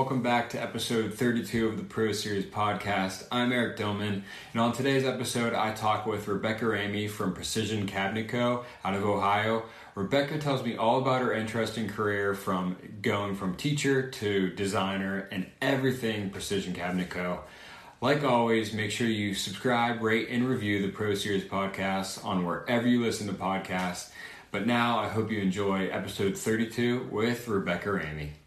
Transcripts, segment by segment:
welcome back to episode 32 of the Pro Series podcast. I'm Eric Dillman, and on today's episode, I talk with Rebecca Rhamy from Precision Cabinet Co. out of Ohio. Rebecca tells me all about her interesting career from going from teacher to designer and everything Precision Cabinet Co. Like always, make sure you subscribe, rate, and review the Pro Series podcast on wherever you listen to podcasts. But now I hope you enjoy episode 32 with Rebecca Rhamy.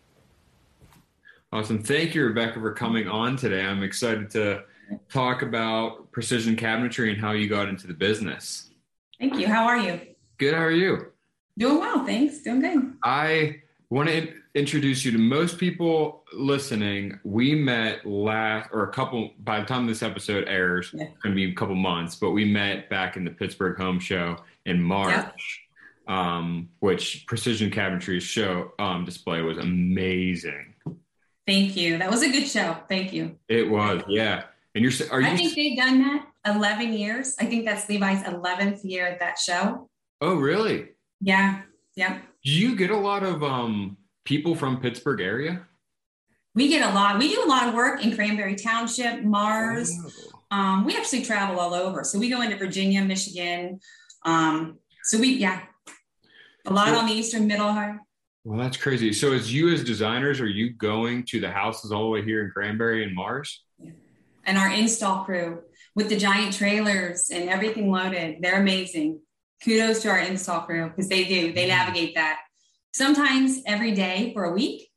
Awesome. Thank you, Rebecca, for coming on today. I'm excited to talk about precision cabinetry and how you got into the business. Thank you. How are you? Good. How are you? Doing well. Thanks. Doing good. I want to in- introduce you to most people listening. We met last, or a couple, by the time this episode airs, yeah. it's going to be a couple months, but we met back in the Pittsburgh Home Show in March. Um, which Precision Cabinetry's show um, display was amazing. Thank you. That was a good show. Thank you. It was, yeah. And you're, are you? I think they've done that 11 years. I think that's Levi's 11th year at that show. Oh, really? Yeah. Yeah. Do you get a lot of um, people from Pittsburgh area? We get a lot. We do a lot of work in Cranberry Township, Mars. Oh. Um, we actually travel all over. So we go into Virginia, Michigan. Um, so we, yeah, a lot well, on the Eastern Middle. Well, that's crazy. So, as you as designers, are you going to the houses all the way here in Cranberry and Mars? Yeah. And our install crew with the giant trailers and everything loaded, they're amazing. Kudos to our install crew because they do, they mm-hmm. navigate that. Sometimes every day for a week.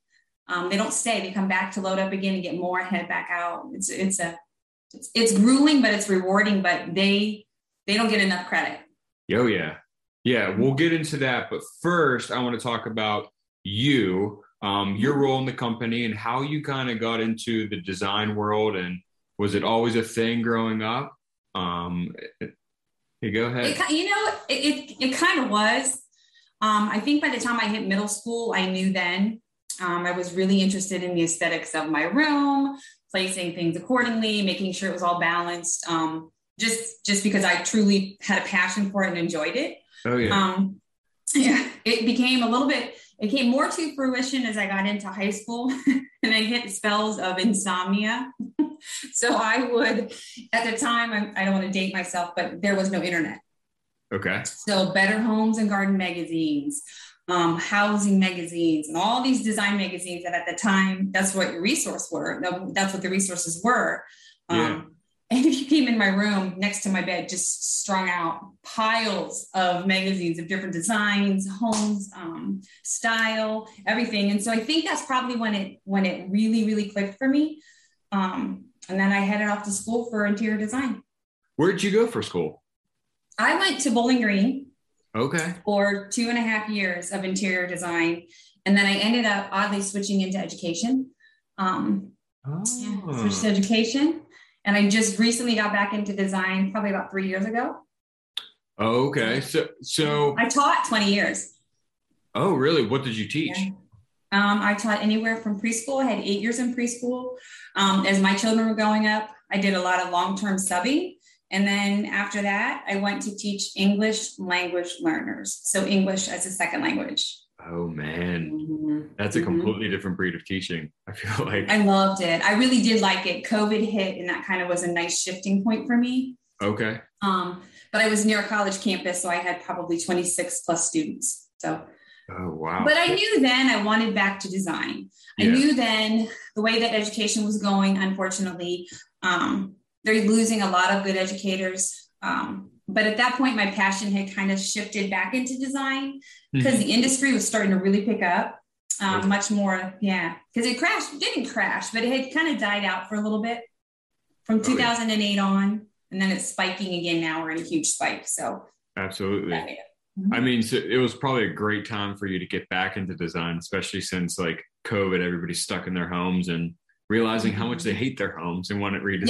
Um, they don't stay, they come back to load up again and get more, head back out. It's, it's a, it's, it's grueling, but it's rewarding, but they, they don't get enough credit. Oh, yeah. Yeah, we'll get into that. But first, I want to talk about you, um, your role in the company, and how you kind of got into the design world. And was it always a thing growing up? Um, you go ahead. It, you know, it, it, it kind of was. Um, I think by the time I hit middle school, I knew then um, I was really interested in the aesthetics of my room, placing things accordingly, making sure it was all balanced. Um, just just because I truly had a passion for it and enjoyed it. Oh yeah. Um, yeah, it became a little bit it came more to fruition as I got into high school and I hit spells of insomnia. so I would, at the time, I, I don't want to date myself, but there was no internet. Okay. So Better Homes and Garden magazines, um, housing magazines, and all these design magazines that at the time, that's what your resource were. That's what the resources were. Um, yeah. And if you came in my room next to my bed, just strung out piles of magazines of different designs, homes, um, style, everything. And so I think that's probably when it when it really really clicked for me. Um, and then I headed off to school for interior design. Where did you go for school? I went to Bowling Green. Okay. For two and a half years of interior design, and then I ended up oddly switching into education. Um, oh. yeah, switched to education and I just recently got back into design probably about three years ago. Oh, okay. So, so I taught 20 years. Oh, really? What did you teach? Yeah. Um, I taught anywhere from preschool. I had eight years in preschool. Um, as my children were growing up, I did a lot of long term subbing. And then after that, I went to teach English language learners. So, English as a second language. Oh man, mm-hmm. that's a mm-hmm. completely different breed of teaching. I feel like I loved it. I really did like it. COVID hit, and that kind of was a nice shifting point for me. Okay. Um, but I was near a college campus, so I had probably 26 plus students. So Oh wow. But I knew then I wanted back to design. Yeah. I knew then the way that education was going, unfortunately, um, they're losing a lot of good educators. Um, but at that point, my passion had kind of shifted back into design because mm-hmm. the industry was starting to really pick up um, much more. Yeah, because it crashed, it didn't crash, but it had kind of died out for a little bit from 2008 on, and then it's spiking again. Now we're in a huge spike. So absolutely. Mm-hmm. I mean, so it was probably a great time for you to get back into design, especially since like COVID, everybody's stuck in their homes and realizing how much they hate their homes and want it redesigned.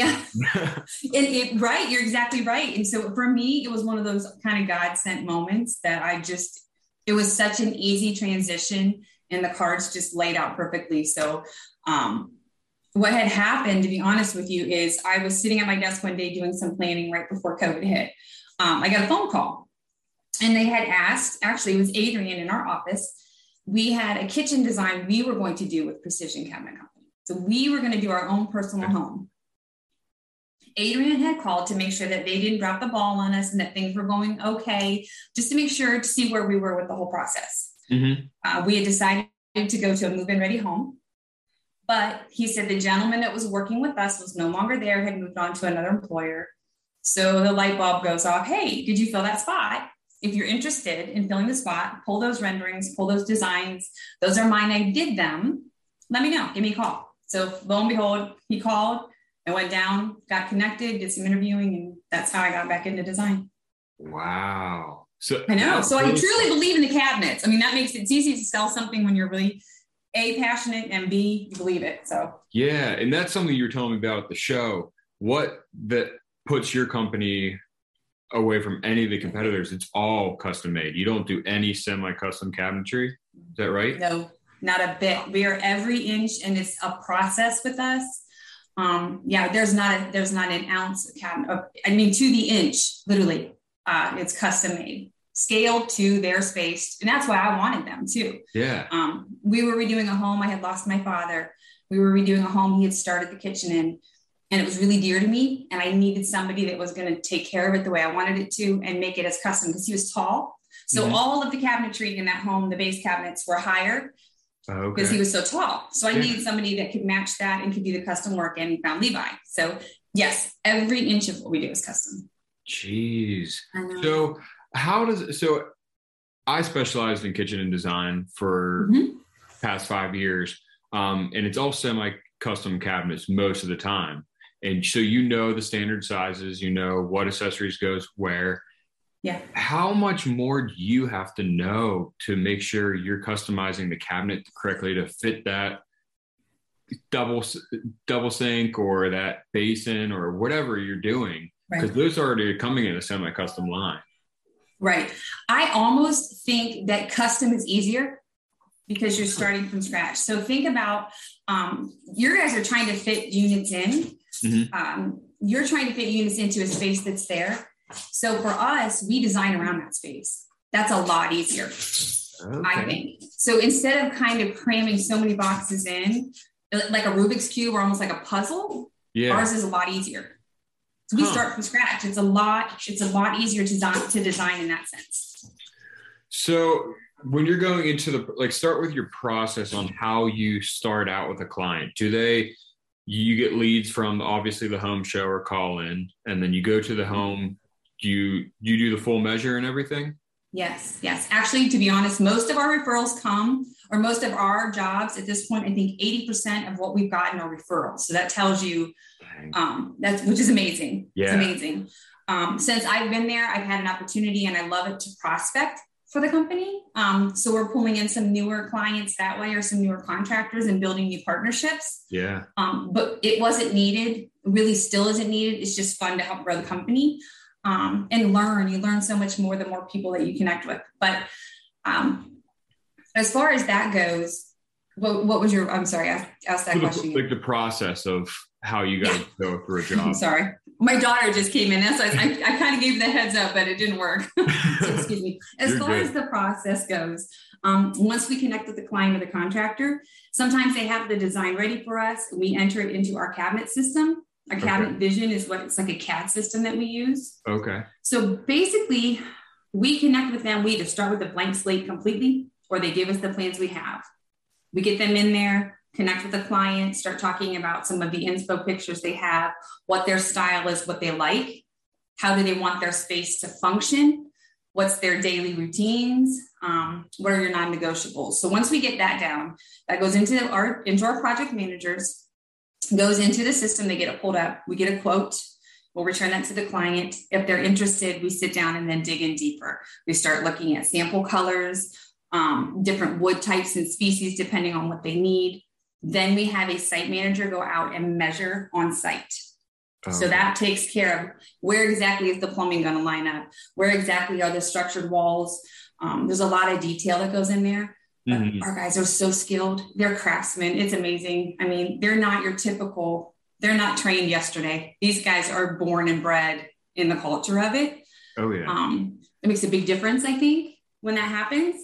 Yeah. it, it, right. You're exactly right. And so for me, it was one of those kind of God sent moments that I just, it was such an easy transition and the cards just laid out perfectly. So, um, what had happened, to be honest with you, is I was sitting at my desk one day doing some planning right before COVID hit. Um, I got a phone call and they had asked, actually, it was Adrian in our office. We had a kitchen design we were going to do with Precision Cabinet. So we were going to do our own personal home. Adrian had called to make sure that they didn't drop the ball on us and that things were going okay, just to make sure to see where we were with the whole process. Mm-hmm. Uh, we had decided to go to a move in ready home. But he said the gentleman that was working with us was no longer there, had moved on to another employer. So the light bulb goes off. Hey, did you fill that spot? If you're interested in filling the spot, pull those renderings, pull those designs. Those are mine. I did them. Let me know. Give me a call. So lo and behold, he called. I went down, got connected, did some interviewing, and that's how I got back into design. Wow. So I know. So I truly believe in the cabinets. I mean, that makes it it's easy to sell something when you're really a passionate and b you believe it. So yeah, and that's something you were telling me about at the show. What that puts your company away from any of the competitors? It's all custom made. You don't do any semi-custom cabinetry. Is that right? No, not a bit. We are every inch, and it's a process with us. Um, yeah, there's not a, there's not an ounce of cabinet. I mean, to the inch, literally. Uh, it's custom made scaled to their space. And that's why I wanted them too. Yeah. Um, we were redoing a home. I had lost my father. We were redoing a home he had started the kitchen in. And it was really dear to me. And I needed somebody that was going to take care of it the way I wanted it to and make it as custom because he was tall. So mm-hmm. all of the cabinetry in that home, the base cabinets were higher because oh, okay. he was so tall. So I yeah. needed somebody that could match that and could do the custom work and found Levi. So yes, every inch of what we do is custom. Jeez. So how does so I specialized in kitchen and design for mm-hmm. past five years. Um, and it's all semi custom cabinets most of the time. And so you know the standard sizes, you know what accessories goes where. Yeah. How much more do you have to know to make sure you're customizing the cabinet correctly to fit that double double sink or that basin or whatever you're doing? Because right. those are already coming in a semi custom line. Right. I almost think that custom is easier because you're starting from scratch. So think about um, your guys are trying to fit units in. Mm-hmm. Um, you're trying to fit units into a space that's there. So for us, we design around that space. That's a lot easier, okay. I think. So instead of kind of cramming so many boxes in, uh, like a Rubik's cube or almost like a puzzle, yeah. ours is a lot easier. So we huh. start from scratch. It's a lot. It's a lot easier to design to design in that sense. So when you're going into the like, start with your process on how you start out with a client. Do they? You get leads from obviously the home show or call in, and then you go to the home. Do you you do the full measure and everything? Yes, yes. Actually, to be honest, most of our referrals come, or most of our jobs at this point, I think 80% of what we've gotten are referrals. So that tells you um, that's which is amazing. Yeah. It's amazing. Um, since I've been there, I've had an opportunity and I love it to prospect for the company. Um, so we're pulling in some newer clients that way or some newer contractors and building new partnerships. Yeah. Um, but it wasn't needed, really still isn't needed. It's just fun to help grow the company um, and learn. You learn so much more the more people that you connect with. But um, as far as that goes, what, what was your, I'm sorry, I asked that so the, question. Like the process of how you guys yeah. go through a job. sorry. My daughter just came in. So I, I, I kind of gave the heads up, but it didn't work. so, excuse me. As You're far good. as the process goes, um, once we connect with the client or the contractor, sometimes they have the design ready for us. We enter it into our cabinet system. Our cabinet okay. vision is what it's like a CAD system that we use. Okay. So basically, we connect with them. We either start with a blank slate completely, or they give us the plans we have. We get them in there, connect with the client, start talking about some of the inspo pictures they have, what their style is, what they like, how do they want their space to function, what's their daily routines, um, what are your non-negotiables. So once we get that down, that goes into our into our project managers goes into the system, they get it pulled up, we get a quote, we'll return that to the client. If they're interested, we sit down and then dig in deeper. We start looking at sample colors, um, different wood types and species depending on what they need. Then we have a site manager go out and measure on site. So that takes care of where exactly is the plumbing going to line up? Where exactly are the structured walls? Um, there's a lot of detail that goes in there. Mm-hmm. Our guys are so skilled. They're craftsmen. It's amazing. I mean, they're not your typical, they're not trained yesterday. These guys are born and bred in the culture of it. Oh, yeah. Um, it makes a big difference, I think, when that happens.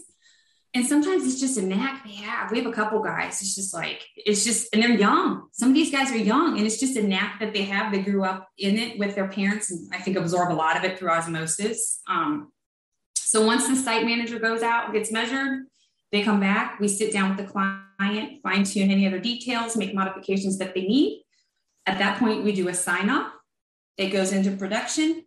and sometimes it's just a knack they have. We have a couple guys. It's just like it's just, and they're young. Some of these guys are young, and it's just a knack that they have. They grew up in it with their parents, and I think absorb a lot of it through osmosis. Um, so once the site manager goes out, gets measured, they come back. We sit down with the client, fine tune any other details, make modifications that they need. At that point, we do a sign off. It goes into production,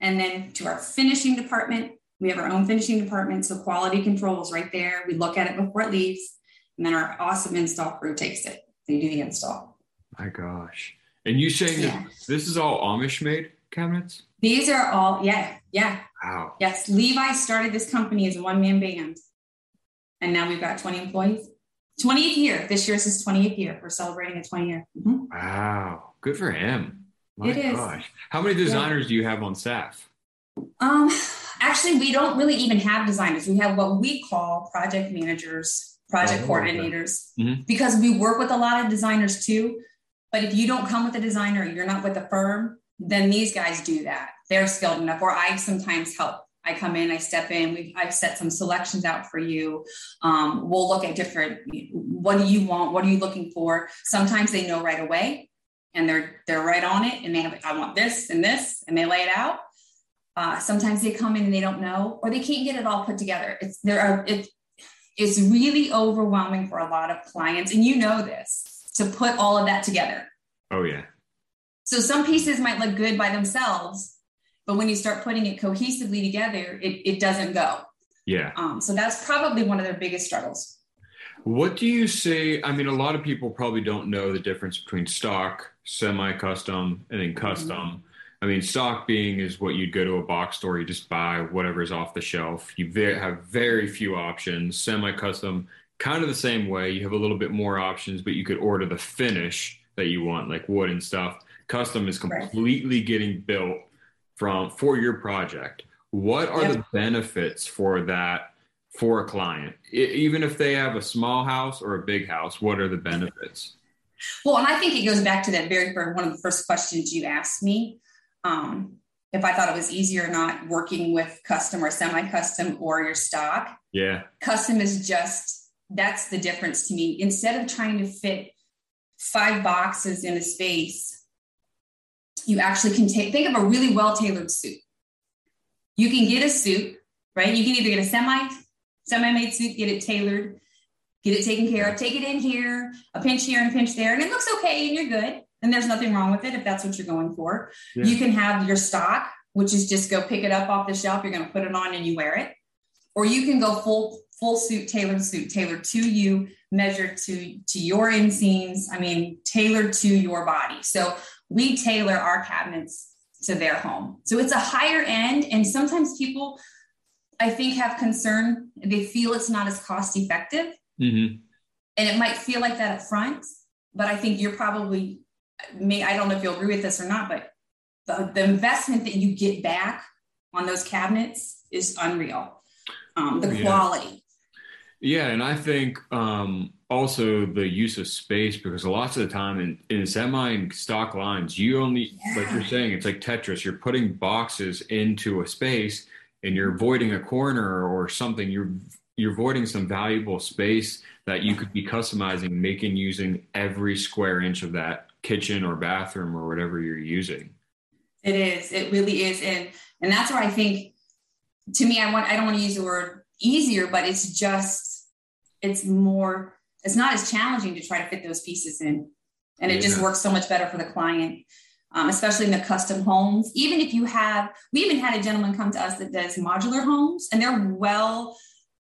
and then to our finishing department we have our own finishing department, so quality control is right there. We look at it before it leaves, and then our awesome install crew takes it. They do the install. My gosh. And you saying yeah. this is all Amish made cabinets? These are all, yeah, yeah. Wow. Yes. Levi started this company as a one man band. And now we've got 20 employees. 20th year. This year's his 20th year. We're celebrating a 20 year. Mm-hmm. Wow. Good for him. My it gosh. Is. How many designers yeah. do you have on staff? Um, actually, we don't really even have designers. We have what we call project managers, project oh, coordinators, okay. mm-hmm. because we work with a lot of designers too. But if you don't come with a designer, you're not with a firm, then these guys do that. They're skilled enough, or I sometimes help. I come in, I step in. we I've set some selections out for you. Um, we'll look at different. What do you want? What are you looking for? Sometimes they know right away, and they're they're right on it, and they have I want this and this, and they lay it out. Uh, sometimes they come in and they don't know, or they can't get it all put together. It's there are it, it's really overwhelming for a lot of clients, and you know this to put all of that together. Oh yeah. So some pieces might look good by themselves, but when you start putting it cohesively together, it, it doesn't go. Yeah. Um, so that's probably one of their biggest struggles. What do you say? I mean, a lot of people probably don't know the difference between stock, semi-custom, and then custom. Mm-hmm I mean, stock being is what you'd go to a box store, you just buy whatever's off the shelf. You very, have very few options. Semi custom, kind of the same way. You have a little bit more options, but you could order the finish that you want, like wood and stuff. Custom is completely right. getting built from for your project. What are yep. the benefits for that for a client? It, even if they have a small house or a big house, what are the benefits? Well, and I think it goes back to that very first, one of the first questions you asked me um, if I thought it was easier not working with custom or semi-custom or your stock. Yeah. Custom is just that's the difference to me. Instead of trying to fit five boxes in a space, you actually can take think of a really well-tailored suit. You can get a suit, right? You can either get a semi semi-made suit, get it tailored, get it taken care of, take it in here, a pinch here and a pinch there, and it looks okay and you're good and there's nothing wrong with it if that's what you're going for. Yeah. You can have your stock, which is just go pick it up off the shelf. You're going to put it on and you wear it, or you can go full full suit, tailored suit, tailored to you, measured to to your inseams. I mean, tailored to your body. So we tailor our cabinets to their home. So it's a higher end, and sometimes people, I think, have concern. They feel it's not as cost effective, mm-hmm. and it might feel like that up front. But I think you're probably may I don't know if you'll agree with this or not, but the, the investment that you get back on those cabinets is unreal. Um, the quality. Yeah, and I think um, also the use of space because lots of the time in, in semi and stock lines, you only yeah. like you're saying, it's like Tetris. You're putting boxes into a space and you're avoiding a corner or something. You're you're avoiding some valuable space that you could be customizing, making using every square inch of that kitchen or bathroom or whatever you're using. It is. It really is. And and that's where I think to me, I want I don't want to use the word easier, but it's just it's more, it's not as challenging to try to fit those pieces in. And it yeah. just works so much better for the client. Um, especially in the custom homes. Even if you have, we even had a gentleman come to us that does modular homes, and they're well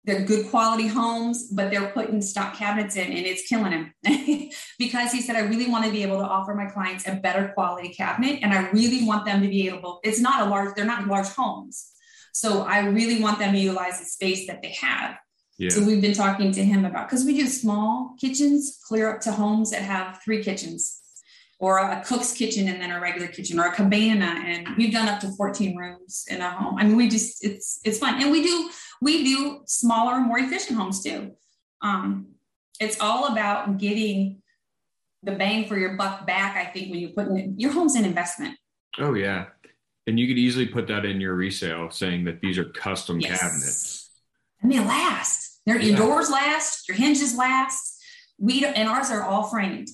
they're good quality homes, but they're putting stock cabinets in and it's killing him because he said, I really want to be able to offer my clients a better quality cabinet. And I really want them to be able, it's not a large, they're not large homes. So I really want them to utilize the space that they have. Yeah. So we've been talking to him about, because we do small kitchens clear up to homes that have three kitchens or a cook's kitchen and then a regular kitchen or a cabana. And we've done up to 14 rooms in a home. I mean we just it's it's fun. And we do we do smaller more efficient homes too. Um, it's all about getting the bang for your buck back i think when you put in your home's an investment. Oh yeah. And you could easily put that in your resale saying that these are custom yes. cabinets. And they last yeah. your doors last, your hinges last. We and ours are all framed.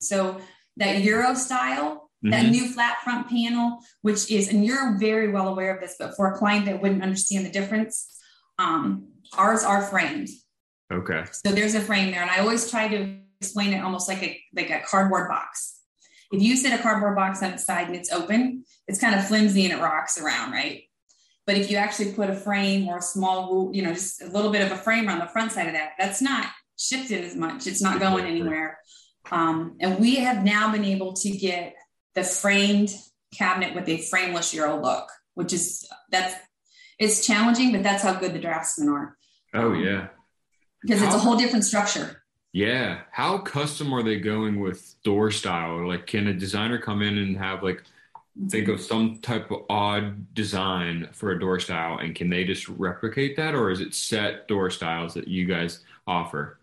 So that Euro style, mm-hmm. that new flat front panel, which is, and you're very well aware of this, but for a client that wouldn't understand the difference, um, ours are framed. Okay. So there's a frame there, and I always try to explain it almost like a like a cardboard box. If you sit a cardboard box on its side and it's open, it's kind of flimsy and it rocks around, right? But if you actually put a frame or a small, you know, just a little bit of a frame on the front side of that, that's not shifted as much. It's not going anywhere. Um, and we have now been able to get the framed cabinet with a frameless Euro look, which is that's it's challenging, but that's how good the draftsmen are. Oh yeah, because how, it's a whole different structure. Yeah, how custom are they going with door style? Like, can a designer come in and have like think of some type of odd design for a door style, and can they just replicate that, or is it set door styles that you guys offer?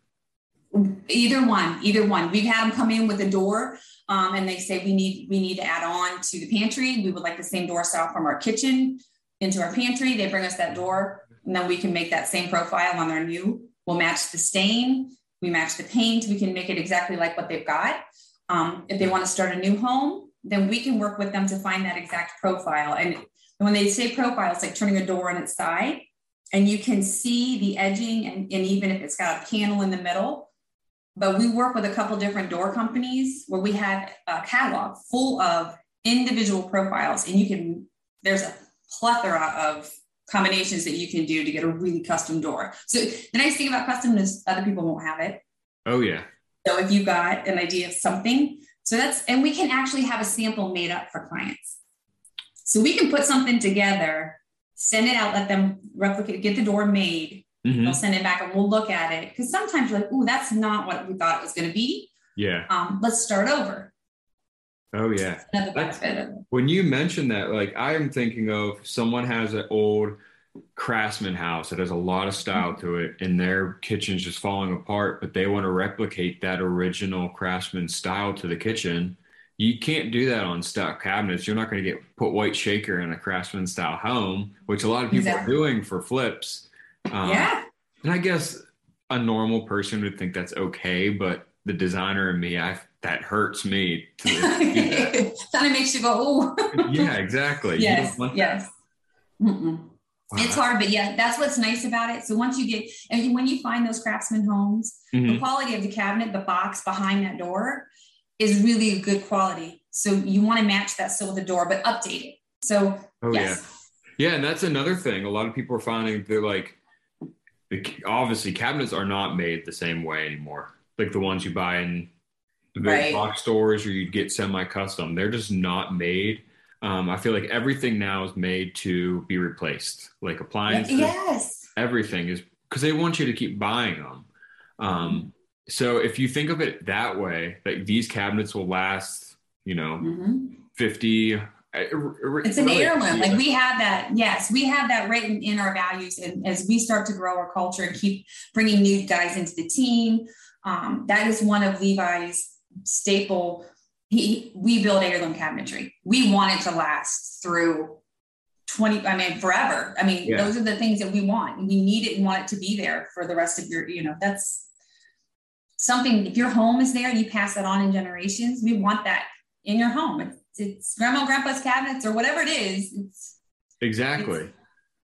Either one, either one. We've had them come in with a door, um, and they say we need we need to add on to the pantry. We would like the same door style from our kitchen into our pantry. They bring us that door, and then we can make that same profile on their new. We'll match the stain. We match the paint. We can make it exactly like what they've got. Um, if they want to start a new home, then we can work with them to find that exact profile. And when they say profile, it's like turning a door on its side, and you can see the edging, and, and even if it's got a panel in the middle, but we work with a couple different door companies where we have a catalog full of individual profiles and you can there's a plethora of combinations that you can do to get a really custom door. So the nice thing about custom is other people won't have it. Oh yeah. So if you got an idea of something so that's and we can actually have a sample made up for clients so we can put something together send it out let them replicate get the door made Mm-hmm. They'll send it back and we'll look at it. Because sometimes you're like, oh, that's not what we thought it was going to be. Yeah. Um, let's start over. Oh yeah. That's, When you mentioned that, like I am thinking of someone has an old craftsman house that has a lot of style to it and their kitchen's just falling apart, but they want to replicate that original craftsman style to the kitchen. You can't do that on stock cabinets. You're not going to get put white shaker in a craftsman style home, which a lot of people exactly. are doing for flips. Um, yeah. And I guess a normal person would think that's okay, but the designer and me, I that hurts me. To that. kind of makes you go, oh. yeah, exactly. Yes. yes. Wow. It's hard, but yeah, that's what's nice about it. So once you get, and when you find those craftsman homes, mm-hmm. the quality of the cabinet, the box behind that door is really a good quality. So you want to match that still with the door, but update it. So, oh, yes. yeah. Yeah. And that's another thing. A lot of people are finding they're like, obviously cabinets are not made the same way anymore. Like the ones you buy in the big right. box stores or you get semi-custom, they're just not made. Um, I feel like everything now is made to be replaced, like appliances. Yes, everything is because they want you to keep buying them. Um, so if you think of it that way, that these cabinets will last, you know, mm-hmm. 50, it's an heirloom. Like we have that. Yes, we have that written in our values. And as we start to grow our culture and keep bringing new guys into the team, um, that is one of Levi's staple. He, we build heirloom cabinetry. We want it to last through 20, I mean, forever. I mean, yeah. those are the things that we want. We need it and want it to be there for the rest of your, you know, that's something. If your home is there and you pass that on in generations, we want that in your home. It's, it's grandma grandpa's cabinets or whatever it is. It's, exactly. It's,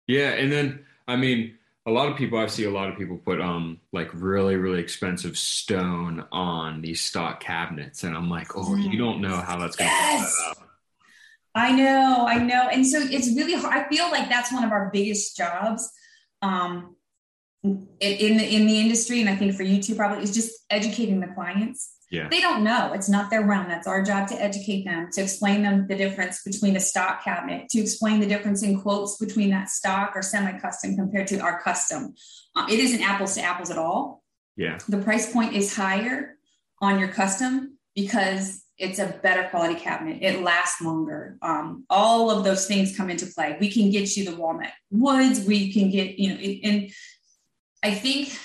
yeah. And then, I mean, a lot of people, I see a lot of people put um like really, really expensive stone on these stock cabinets. And I'm like, oh, you don't know how that's going to yes. I know, I know. And so it's really hard. I feel like that's one of our biggest jobs. Um, in the in the industry and i think for you too probably is just educating the clients yeah. They don't know. It's not their realm. That's our job to educate them, to explain them the difference between a stock cabinet, to explain the difference in quotes between that stock or semi-custom compared to our custom. Um, it isn't apples to apples at all. Yeah. The price point is higher on your custom because it's a better quality cabinet. It lasts longer. Um, all of those things come into play. We can get you the walnut woods. We can get, you know, and I think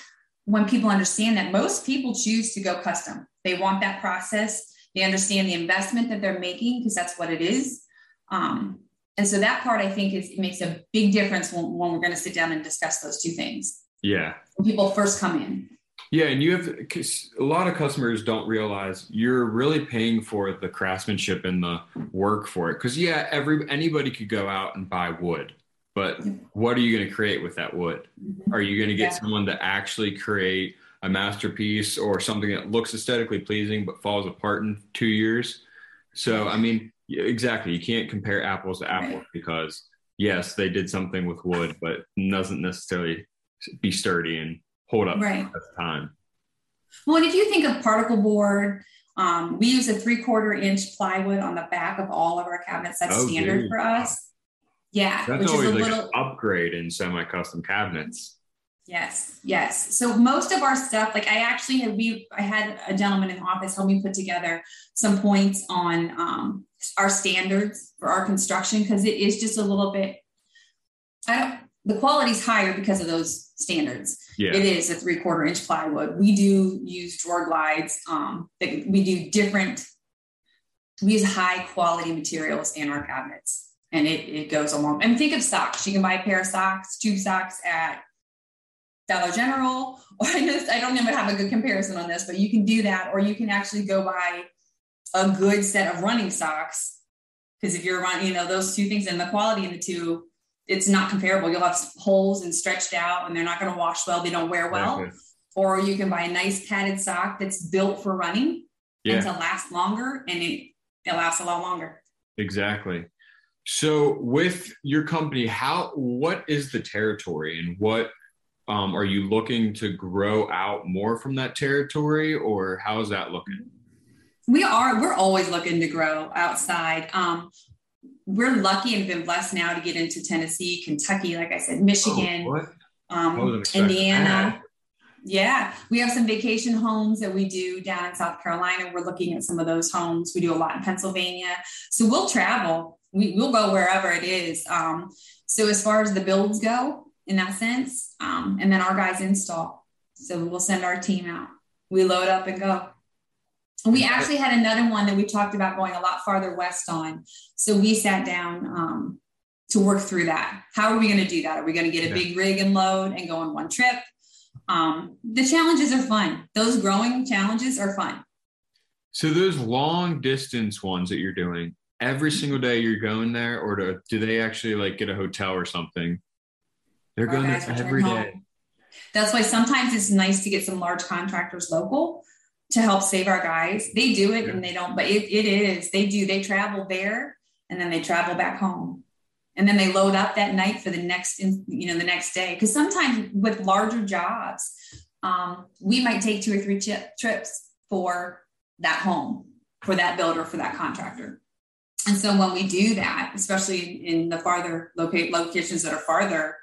when people understand that most people choose to go custom they want that process. They understand the investment that they're making because that's what it is. Um, and so that part I think is it makes a big difference when, when we're going to sit down and discuss those two things. Yeah. When people first come in. Yeah, and you have a lot of customers don't realize you're really paying for the craftsmanship and the work for it. Because yeah, every anybody could go out and buy wood, but what are you going to create with that wood? Mm-hmm. Are you going to get yeah. someone to actually create a masterpiece or something that looks aesthetically pleasing but falls apart in two years? So I mean, exactly, you can't compare apples to apples because yes, they did something with wood, but doesn't necessarily be sturdy and hold up right. at the time. Well, and if you think of particle board, um, we use a three quarter inch plywood on the back of all of our cabinets. That's oh, standard for us. Yeah, that's which always is a like little upgrade in semi custom cabinets. Yes, yes. So most of our stuff, like I actually had, we I had a gentleman in the office help me put together some points on um, our standards for our construction because it is just a little bit. I don't. The quality's higher because of those standards. Yeah. It is a three quarter inch plywood. We do use drawer glides. Um, we do different. We use high quality materials in our cabinets, and it it goes along. And think of socks. You can buy a pair of socks, tube socks at Dollar General, or I just I don't even have a good comparison on this, but you can do that, or you can actually go buy a good set of running socks. Because if you're running, you know, those two things and the quality in the two, it's not comparable. You'll have holes and stretched out, and they're not going to wash well. They don't wear well. Okay. Or you can buy a nice padded sock that's built for running yeah. and to last longer, and it it lasts a lot longer. Exactly. So, with your company, how what is the territory, and what um, are you looking to grow out more from that territory, or how's that looking? We are. We're always looking to grow outside. Um, we're lucky and been blessed now to get into Tennessee, Kentucky, like I said, Michigan, oh, um, Indiana. Yeah, we have some vacation homes that we do down in South Carolina. We're looking at some of those homes. We do a lot in Pennsylvania. So we'll travel. We, will go wherever it is. Um, so as far as the builds go, in that sense. Um, and then our guys install. So we'll send our team out. We load up and go. we actually had another one that we talked about going a lot farther west on. So we sat down um, to work through that. How are we going to do that? Are we going to get a big rig and load and go on one trip? Um, the challenges are fun. Those growing challenges are fun. So those long distance ones that you're doing, every single day you're going there, or do, do they actually like get a hotel or something? They're going there every day. That's why sometimes it's nice to get some large contractors local to help save our guys. They do it yeah. and they don't, but it, it is. They do. They travel there and then they travel back home. And then they load up that night for the next, you know, the next day. Because sometimes with larger jobs, um, we might take two or three chip, trips for that home, for that builder, for that contractor. And so when we do that, especially in the farther locate locations that are farther,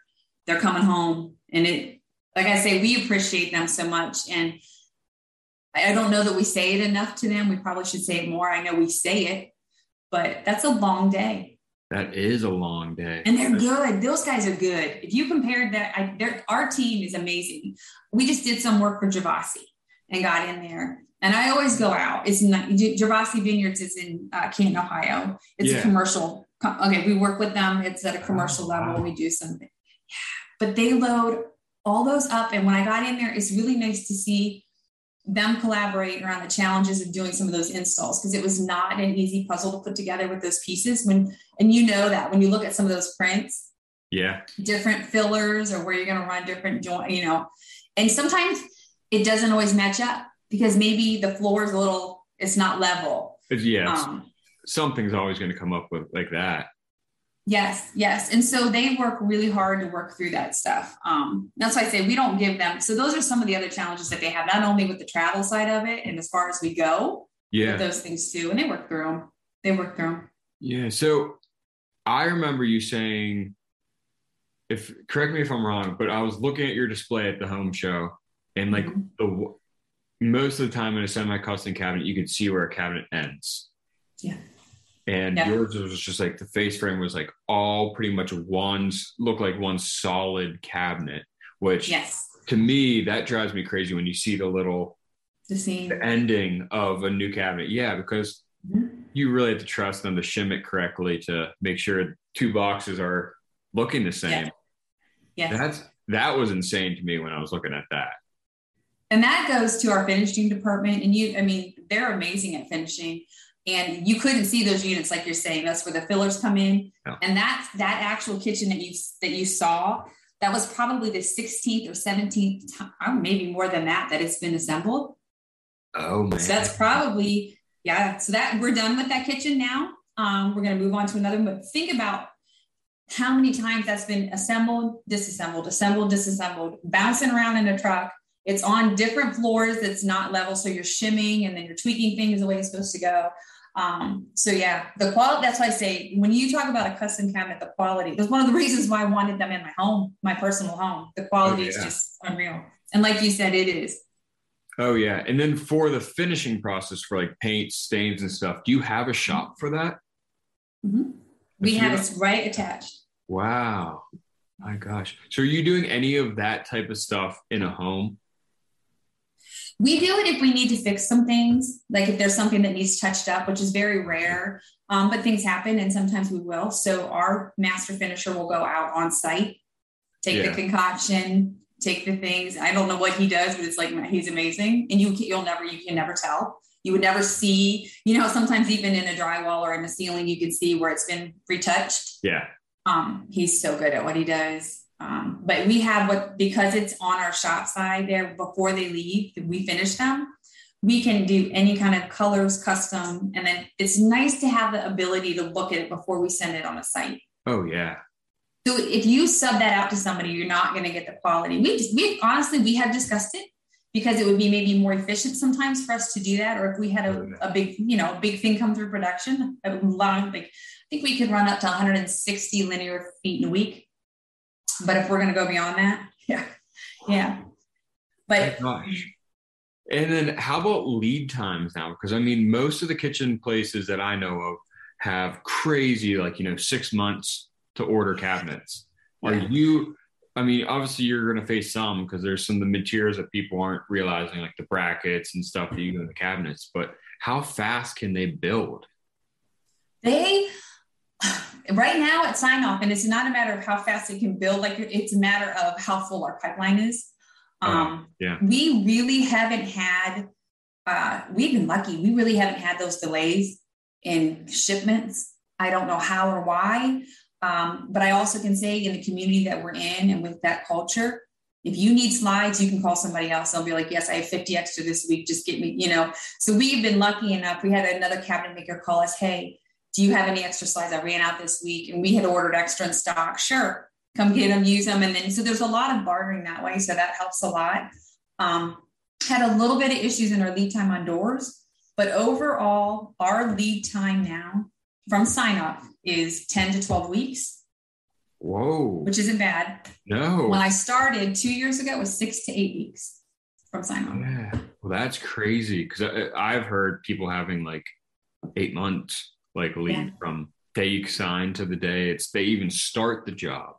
they're coming home and it like i say we appreciate them so much and i don't know that we say it enough to them we probably should say it more i know we say it but that's a long day that is a long day and they're good those guys are good if you compared that I, our team is amazing we just did some work for Gervasi and got in there and I always go out. It's not Gervasi Vineyards is in uh, Canton, Ohio. It's yeah. a commercial. Okay, we work with them. It's at a commercial level. We do some but they load all those up. And when I got in there, it's really nice to see them collaborate around the challenges of doing some of those installs because it was not an easy puzzle to put together with those pieces when and you know that when you look at some of those prints. Yeah. Different fillers or where you're going to run different joint you know and sometimes it doesn't always match up because maybe the floor is a little it's not level. Yeah um, something's always going to come up with like that Yes, yes. And so they work really hard to work through that stuff. Um, that's why I say we don't give them. So those are some of the other challenges that they have, not only with the travel side of it and as far as we go, yeah, those things too. And they work through them. They work through them. Yeah. So I remember you saying, if correct me if I'm wrong, but I was looking at your display at the home show and like mm-hmm. the most of the time in a semi-custom cabinet, you could see where a cabinet ends. Yeah and yeah. yours was just like the face frame was like all pretty much one look like one solid cabinet which yes to me that drives me crazy when you see the little the, scene. the ending of a new cabinet yeah because mm-hmm. you really have to trust them to shim it correctly to make sure two boxes are looking the same yeah. Yes. That's that was insane to me when I was looking at that. And that goes to our finishing department. And you, I mean, they're amazing at finishing. And you couldn't see those units like you're saying. That's where the fillers come in. Yeah. And that's that actual kitchen that you that you saw. That was probably the 16th or 17th time, oh, maybe more than that, that it's been assembled. Oh man. So that's probably, yeah. So that we're done with that kitchen now. Um, we're gonna move on to another, one but think about how many times that's been assembled, disassembled, assembled, disassembled, bouncing around in a truck. It's on different floors that's not level. So you're shimming and then you're tweaking things the way it's supposed to go. Um, so yeah, the quality, that's why I say when you talk about a custom cabinet, the quality, that's one of the reasons why I wanted them in my home, my personal home. The quality oh, yeah. is just unreal. And like you said, it is. Oh yeah. And then for the finishing process for like paint, stains and stuff, do you have a shop for that? Mm-hmm. We have it right attached. Wow. My gosh. So are you doing any of that type of stuff in a home? We do it if we need to fix some things, like if there's something that needs touched up, which is very rare, um, but things happen and sometimes we will. So our master finisher will go out on site, take yeah. the concoction, take the things. I don't know what he does, but it's like he's amazing, and you you'll never you can never tell you would never see, you know, sometimes even in a drywall or in a ceiling, you can see where it's been retouched. Yeah. Um, he's so good at what he does. Um, but we have what because it's on our shop side there before they leave, we finish them. We can do any kind of colors custom, and then it's nice to have the ability to look at it before we send it on a site. Oh yeah. So if you sub that out to somebody, you're not going to get the quality. We just, we honestly we have discussed it because it would be maybe more efficient sometimes for us to do that. Or if we had a, a big, you know, big thing come through production, a long, like, I think we could run up to 160 linear feet in a week. But if we're going to go beyond that, yeah, yeah. But gosh. And then how about lead times now? Because I mean, most of the kitchen places that I know of have crazy, like, you know, six months to order cabinets. Are yeah. you I mean, obviously you're going to face some because there's some of the materials that people aren't realizing, like the brackets and stuff that you go in the cabinets. But how fast can they build? They right now at sign off, and it's not a matter of how fast they can build. Like it's a matter of how full our pipeline is. Oh, um, yeah, we really haven't had. Uh, we've been lucky. We really haven't had those delays in shipments. I don't know how or why. Um, but I also can say in the community that we're in and with that culture, if you need slides, you can call somebody else. They'll be like, yes, I have 50 extra this week. Just get me, you know. So we've been lucky enough. We had another cabinet maker call us, hey, do you have any extra slides? I ran out this week and we had ordered extra in stock. Sure, come get them, use them. And then so there's a lot of bartering that way. So that helps a lot. Um, had a little bit of issues in our lead time on doors, but overall, our lead time now from sign off is 10 to 12 weeks. Whoa. Which isn't bad. No. When I started two years ago, it was six to eight weeks from sign off. Yeah. Well, that's crazy because I've heard people having like eight months, like lead yeah. from day sign to the day it's they even start the job.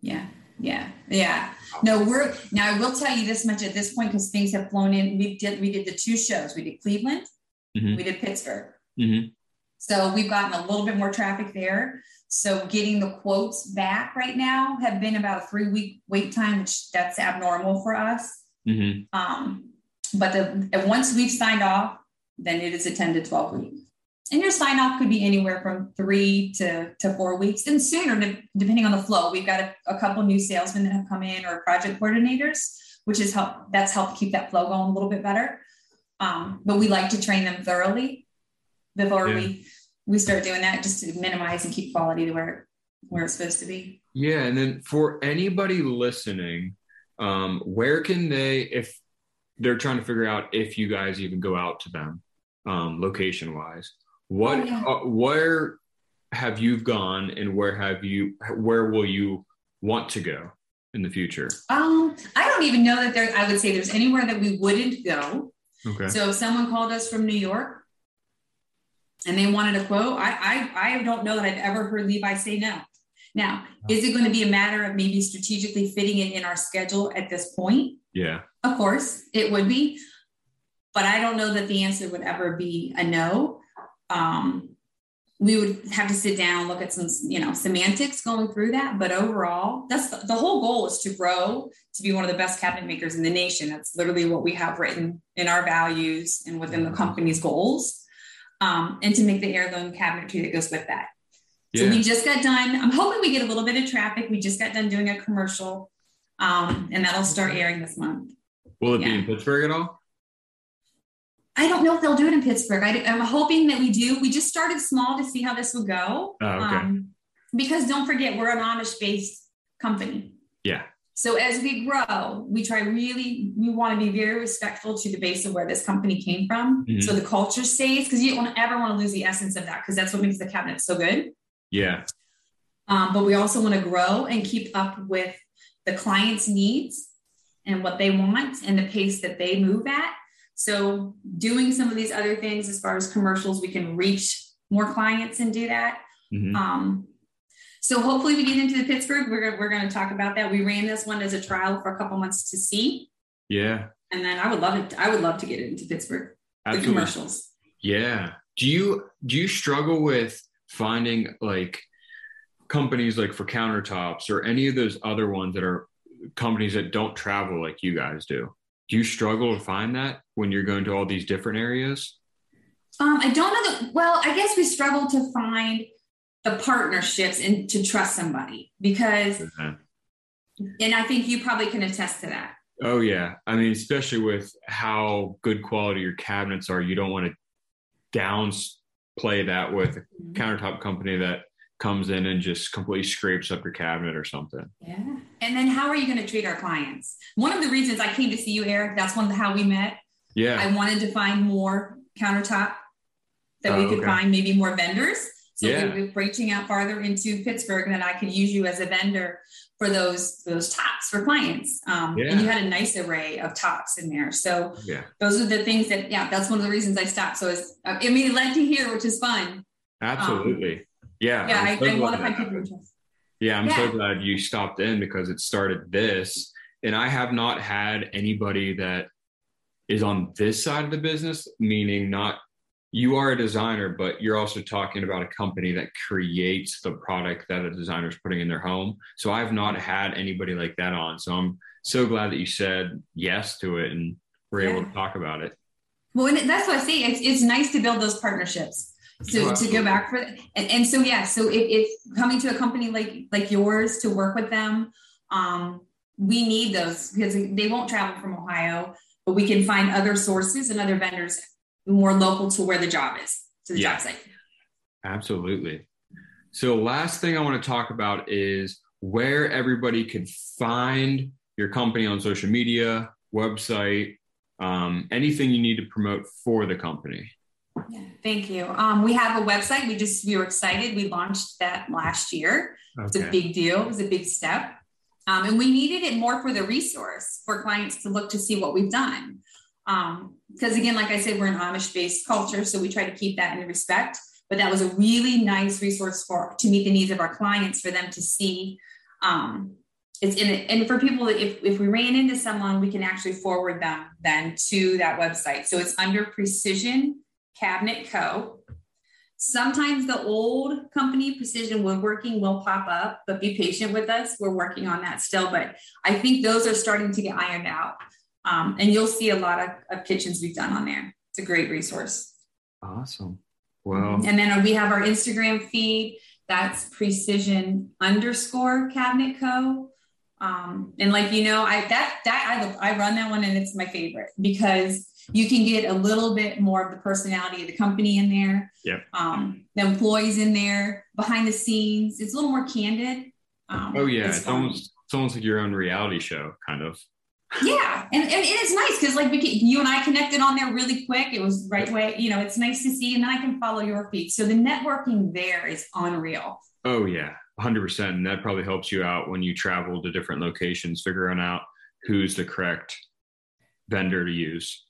Yeah. Yeah, yeah. No, we're now. I will tell you this much at this point because things have flown in. We did we did the two shows. We did Cleveland, mm-hmm. we did Pittsburgh. Mm-hmm. So we've gotten a little bit more traffic there. So getting the quotes back right now have been about a three week wait time, which that's abnormal for us. Mm-hmm. Um, but the, once we've signed off, then it is a 10 to 12 weeks. And your sign off could be anywhere from three to, to four weeks and sooner, depending on the flow. We've got a, a couple new salesmen that have come in or project coordinators, which is help that's helped keep that flow going a little bit better. Um, but we like to train them thoroughly before yeah. we we start doing that just to minimize and keep quality to where where it's supposed to be. Yeah, and then for anybody listening, um, where can they if they're trying to figure out if you guys even go out to them um, location wise? What oh, yeah. uh, where have you gone and where have you where will you want to go in the future? Um, I don't even know that there I would say there's anywhere that we wouldn't go. Okay. So if someone called us from New York, and they wanted a quote, I, I, I don't know that I've ever heard Levi say no. Now, is it going to be a matter of maybe strategically fitting it in our schedule at this point? Yeah. Of course, it would be. But I don't know that the answer would ever be a no. Um, we would have to sit down, look at some, you know, semantics going through that. But overall, that's the, the, whole goal is to grow to be one of the best cabinet makers in the nation. That's literally what we have written in our values and within the company's goals. Um, and to make the heirloom cabinetry that goes with that. Yeah. So we just got done. I'm hoping we get a little bit of traffic. We just got done doing a commercial, um, and that'll start airing this month. Will it yeah. be in Pittsburgh at all? I don't know if they'll do it in Pittsburgh. I, am hoping that we do. We just started small to see how this would go. Oh, okay. Um, because don't forget, we're an Amish based company. Yeah. So as we grow, we try really, we want to be very respectful to the base of where this company came from. Mm-hmm. So the culture stays because you don't ever want to lose the essence of that because that's what makes the cabinet so good. Yeah. Um, but we also want to grow and keep up with the client's needs and what they want and the pace that they move at. So, doing some of these other things as far as commercials, we can reach more clients and do that. Mm-hmm. Um, so, hopefully, we get into the Pittsburgh. We're, we're going to talk about that. We ran this one as a trial for a couple months to see. Yeah. And then I would love it. I would love to get it into Pittsburgh. Absolutely. The commercials. Yeah. Do you do you struggle with finding like companies like for countertops or any of those other ones that are companies that don't travel like you guys do? Do you struggle to find that when you're going to all these different areas? Um, I don't know that. Well, I guess we struggle to find the partnerships and to trust somebody because, and I think you probably can attest to that. Oh yeah, I mean, especially with how good quality your cabinets are, you don't want to downplay that with a mm-hmm. countertop company that comes in and just completely scrapes up your cabinet or something. Yeah. And then how are you going to treat our clients? One of the reasons I came to see you, Eric, that's one of how we met. Yeah. I wanted to find more countertop that oh, we could okay. find maybe more vendors. So yeah. we were reaching out farther into Pittsburgh that I could use you as a vendor for those those tops for clients. Um, yeah. And you had a nice array of tops in there. So yeah. those are the things that, yeah, that's one of the reasons I stopped. So it's, I mean, it led to here, which is fun. Absolutely. Um, yeah. Yeah, I, so I want to find people Yeah, I'm yeah. so glad you stopped in because it started this. And I have not had anybody that is on this side of the business, meaning not you are a designer, but you're also talking about a company that creates the product that a designer is putting in their home. So I've not had anybody like that on. So I'm so glad that you said yes to it and we're yeah. able to talk about it. Well, and that's what I say. It's, it's nice to build those partnerships so to go back for and, and so yeah so if, if, coming to a company like like yours to work with them um, we need those because they won't travel from ohio but we can find other sources and other vendors more local to where the job is to the yeah. job site. Absolutely. So last thing i want to talk about is where everybody can find your company on social media website um, anything you need to promote for the company yeah, thank you. Um, we have a website. We just we were excited. We launched that last year. Okay. It's a big deal. It was a big step, um, and we needed it more for the resource for clients to look to see what we've done. Because um, again, like I said, we're an Amish-based culture, so we try to keep that in respect. But that was a really nice resource for to meet the needs of our clients for them to see. Um, it's in it, and for people, if if we ran into someone, we can actually forward them then to that website. So it's under Precision Cabinet Co. Sometimes the old company Precision Woodworking will pop up, but be patient with us. We're working on that still, but I think those are starting to get ironed out. Um, and you'll see a lot of, of kitchens we've done on there. It's a great resource. Awesome. Wow. and then we have our Instagram feed. That's precision underscore cabinet co. Um, and like you know, I that that I I run that one and it's my favorite because you can get a little bit more of the personality of the company in there. Yeah. Um, the employees in there, behind the scenes. It's a little more candid. Um, oh yeah, it's, it's almost it's almost like your own reality show, kind of. yeah, and, and it's nice because like we can, you and I connected on there really quick. It was right way. You know, it's nice to see, and then I can follow your feed. So the networking there is unreal. Oh yeah, hundred percent. And that probably helps you out when you travel to different locations, figuring out who's the correct vendor to use.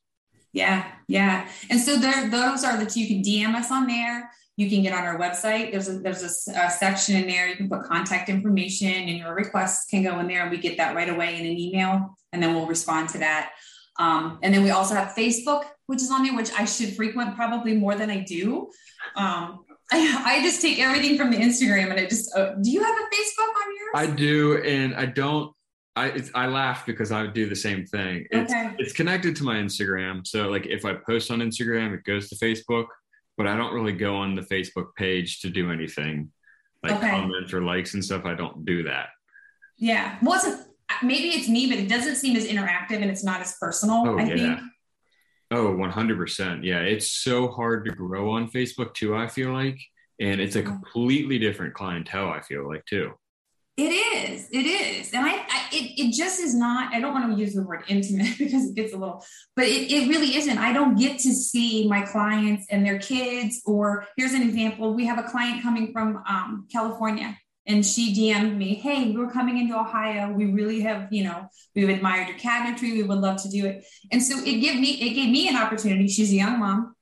Yeah, yeah. And so there, those are the two. You can DM us on there. You can get on our website. There's a there's a, a, section in there. You can put contact information, and your requests can go in there, and we get that right away in an email, and then we'll respond to that. Um, and then we also have Facebook, which is on there, which I should frequent probably more than I do. Um, I, I just take everything from the Instagram and I just. Uh, do you have a Facebook on yours? I do, and I don't. I I laugh because I would do the same thing. It's Okay. it's connected to my Instagram, so like if I post on Instagram, it goes to Facebook, but I don't really go on the Facebook page to do anything like Okay. comments or likes and stuff. I don't do that. Yeah. Wasn't maybe it's me, but it doesn't seem as interactive and it's not as personal. Oh, I yeah. think. Oh, 100%. Yeah, it's so hard to grow on Facebook too, I feel like. And it's a Oh. completely different clientele, I feel like too. It is. It is. And I, I it, it just is not, I don't want to use the word intimate because it gets a little, but it, it really isn't. I don't get to see my clients and their kids. Or here's an example. We have a client coming from um, California and she DM'd me, Hey, we're coming into Ohio. We really have, you know, we've admired your cabinetry. We would love to do it. And so it gave me, it gave me an opportunity. She's a young mom.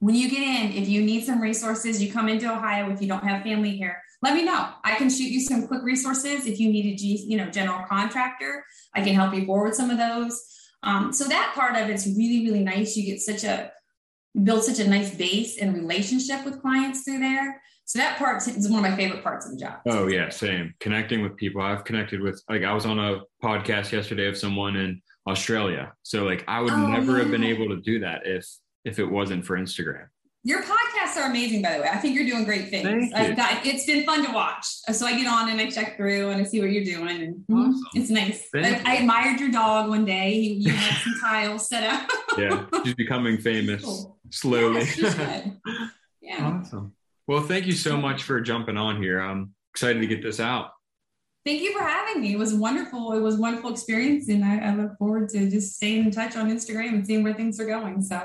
When you get in, if you need some resources, you come into Ohio, if you don't have family here, let me know. I can shoot you some quick resources. If you need a G, you know, general contractor, I can help you forward some of those. Um, so that part of it's really, really nice. You get such a build such a nice base and relationship with clients through there. So that part is one of my favorite parts of the job. Oh, yeah, same. Connecting with people. I've connected with, like, I was on a podcast yesterday of someone in Australia. So, like, I would Oh, never have been able to do that if if it wasn't for Instagram. Your podcasts are amazing, by the way. I think you're doing great things. Got, it's been fun to watch. So I get on and I check through and I see what you're doing, and Awesome. it's nice. I, I admired your dog one day. You, you had some tiles set up. Yeah, she's becoming famous Cool. slowly. Should. Yeah. awesome. Well, thank you so much for jumping on here. I'm excited to get this out. Thank you for having me. It was wonderful. It was a wonderful experience, and I, I look forward to just staying in touch on Instagram and seeing where things are going. So